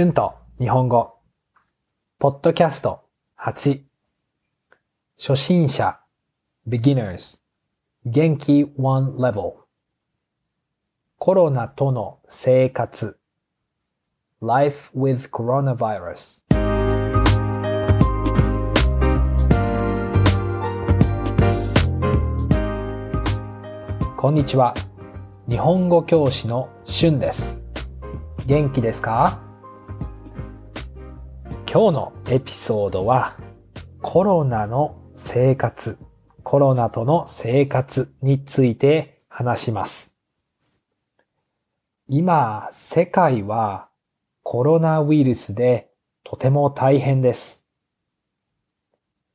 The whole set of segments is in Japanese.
春と日本語。ポッドキャスト8。初心者 beginners 元気 one level コロナとの生活 life with coronavirus こんにちは。日本語教師の春です。元気ですか？今日のエピソードはコロナの生活、コロナとの生活について話します。今、世界はコロナウイルスでとても大変です。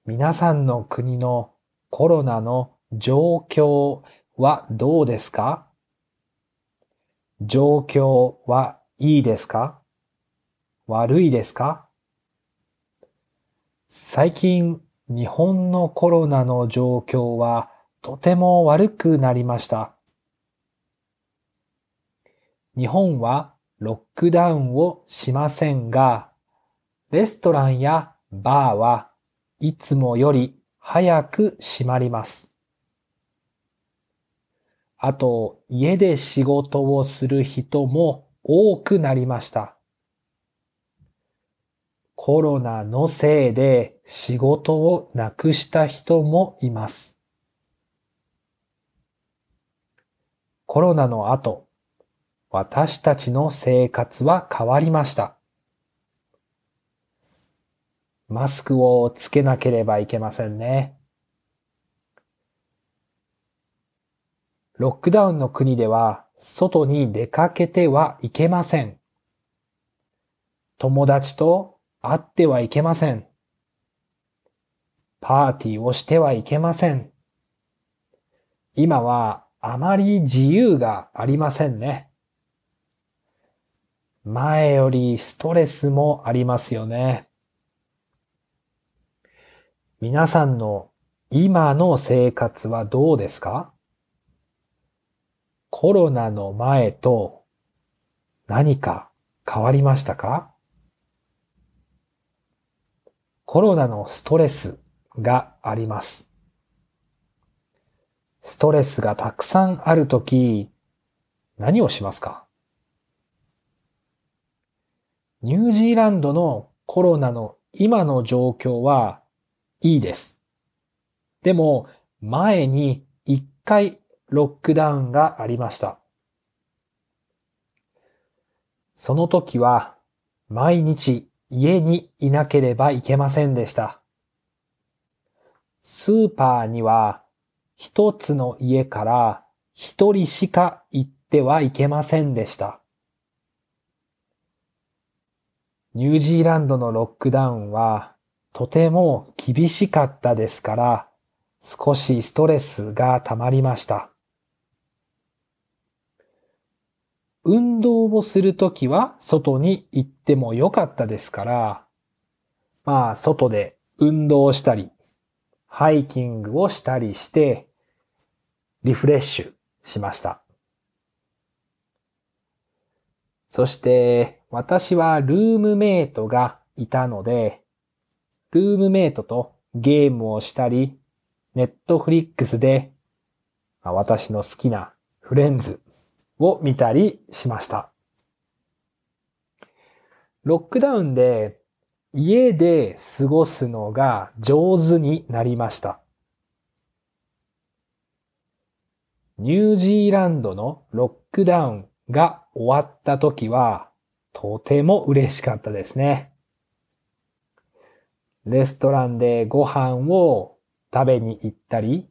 皆さんの国のコロナの状況はどうですか？状況はいいですか？悪いですか？最近日本のコロナの状況はとても悪くなりました。日本はロックダウンをしませんが、レストランやバーはいつもより早く閉まります。あと、家で仕事をする人も多くなりました。コロナのせいで仕事をなくした人もいます。コロナの後、私たちの生活は変わりました。マスクをつけなければいけませんね。ロックダウンの国では外に出かけてはいけません。友達と会ってはいけません。パーティーをしてはいけません。今はあまり自由がありませんね。前よりストレスもありますよね。皆さんの今の生活はどうですか？コロナの前と何か変わりましたか？コロナのストレスがあります。ストレスがたくさんあるとき、何をしますか？ニュージーランドのコロナの今の状況はいいです。でも、前に一回ロックダウンがありました。その時は毎日家にいなければいけませんでした。スーパーには一つの家から一人しか行ってはいけませんでした。ニュージーランドのロックダウンはとても厳しかったですから少しストレスが溜まりました。運動をするときは外に行ってもよかったですから、まあ外で運動したり、ハイキングをしたりして、リフレッシュしました。そして私はルームメイトがいたので、ルームメイトとゲームをしたり、ネットフリックスで私の好きなフレンズを見たりしました。ロックダウンで家で過ごすのが上手になりました。ニュージーランドのロックダウンが終わった時はとても嬉しかったですね。レストランでご飯を食べに行ったり、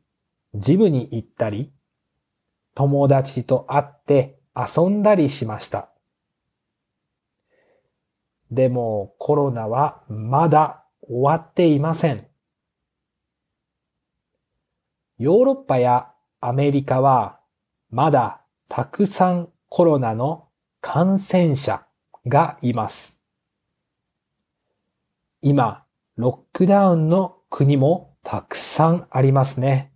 ジムに行ったり、友達と会って遊んだりしました。でもコロナはまだ終わっていません。ヨーロッパやアメリカはまだたくさんコロナの感染者がいます。今、ロックダウンの国もたくさんありますね。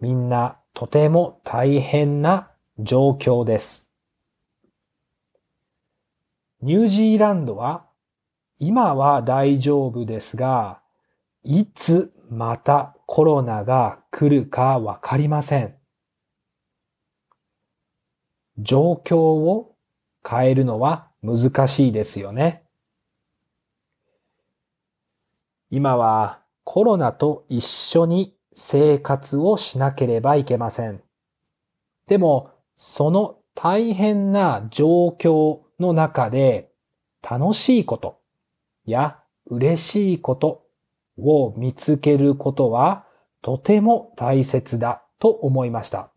みんなとても大変な状況です。ニュージーランドは今は大丈夫ですが、いつまたコロナが来るかわかりません。状況を変えるのは難しいですよね。今はコロナと一緒に生活をしなければいけません。でも、その大変な状況の中で楽しいことや嬉しいことを見つけることはとても大切だと思いました。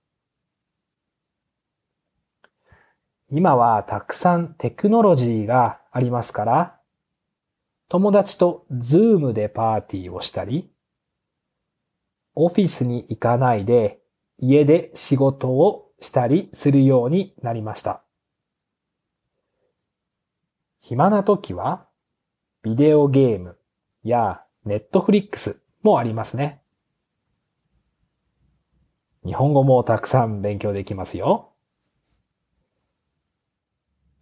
今はたくさんテクノロジーがありますから、友達とズームでパーティーをしたり、オフィスに行かないで家で仕事をしたりするようになりました。暇な時はビデオゲームやネットフリックスもありますね。日本語もたくさん勉強できますよ。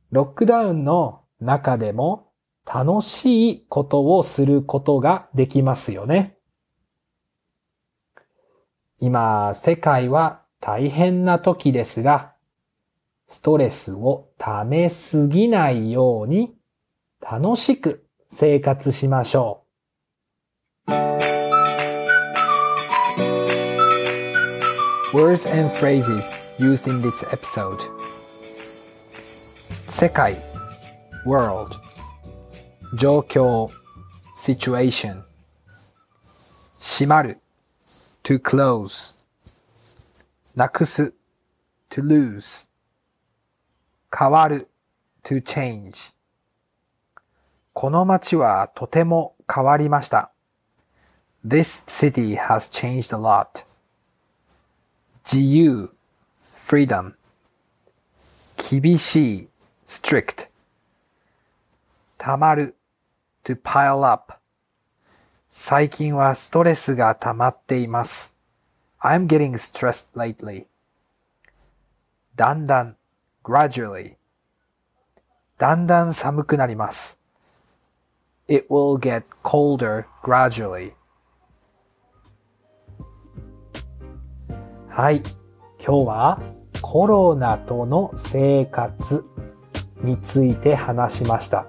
ロックダウンの中でも楽しいことをすることができますよね。今、世界は大変な時ですが、ストレスを溜めすぎないように楽しく生活しましょう。Words and phrases used in this episode 世界 world 状況 situation 閉まる to close なくす to lose 変わる to change この街はとても変わりました。This city has changed a lot. 自由 freedom 厳しい strict たまる to pile up 最近はストレスが溜まっています。I'm getting stressed lately. だんだん gradually だんだん寒くなります。It will get colder gradually. はい。今日はコロナとの生活について話しました。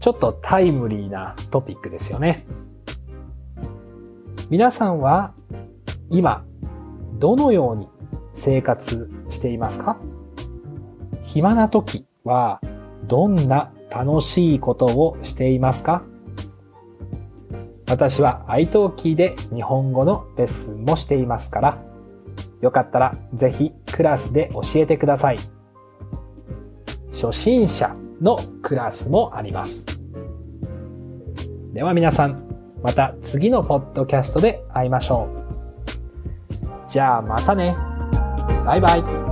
ちょっとタイムリーなトピックですよね。皆さんは今どのように生活していますか？暇な時はどんな楽しいことをしていますか？私は iTalki で日本語のレッスンもしていますから、よかったらぜひクラスで教えてください。初心者のクラスもあります。では皆さん、また次のポッドキャストで会いましょう。じゃあまたね。バイバイ。